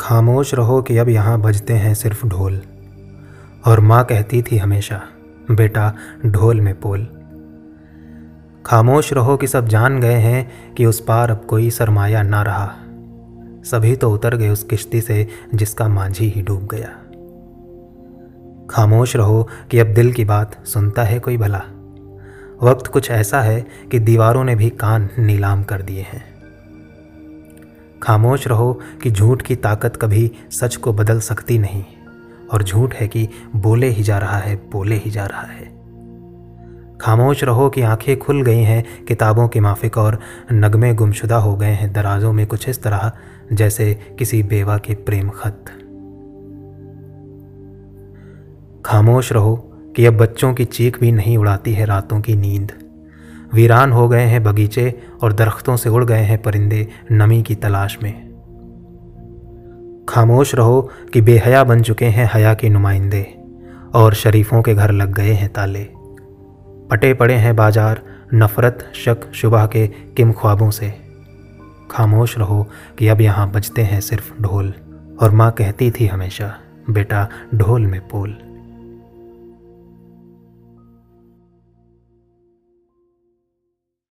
खामोश रहो कि अब यहाँ बजते हैं सिर्फ़ ढोल। और माँ कहती थी हमेशा, बेटा, ढोल में पोल। खामोश रहो कि सब जान गए हैं कि उस पार अब कोई सरमाया ना रहा। सभी तो उतर गए उस किश्ती से, जिसका मांझी ही डूब गया। खामोश रहो कि अब दिल की बात सुनता है कोई भला। वक्त कुछ ऐसा है कि दीवारों ने भी कान नीलाम कर दिए हैं। खामोश रहो कि झूठ की ताकत कभी सच को बदल सकती नहीं। और झूठ है कि बोले ही जा रहा है, बोले ही जा रहा है। खामोश रहो कि आँखें खुल गई हैं, किताबों के माफिक और नगमे गुमशुदा हो गए हैं, दराजों में कुछ इस तरह, जैसे किसी बेवा के प्रेम खत। खामोश रहो कि अब बच्चों की चीख भी नहीं उड़ाती है रातों की नींद। वीरान हो गए हैं बगीचे और दरख्तों से उड़ गए हैं परिंदे नमी की तलाश में। खामोश रहो कि बेहया बन चुके हैं हया के नुमाइंदे और शरीफों के घर लग गए हैं ताले। पटे पड़े हैं बाज़ार नफ़रत, शक, शुबह के किम ख्वाबों से। खामोश रहो कि अब यहाँ बजते हैं सिर्फ़ ढोल और माँ कहती थी हमेशा, बेटा, ढोल में पोल।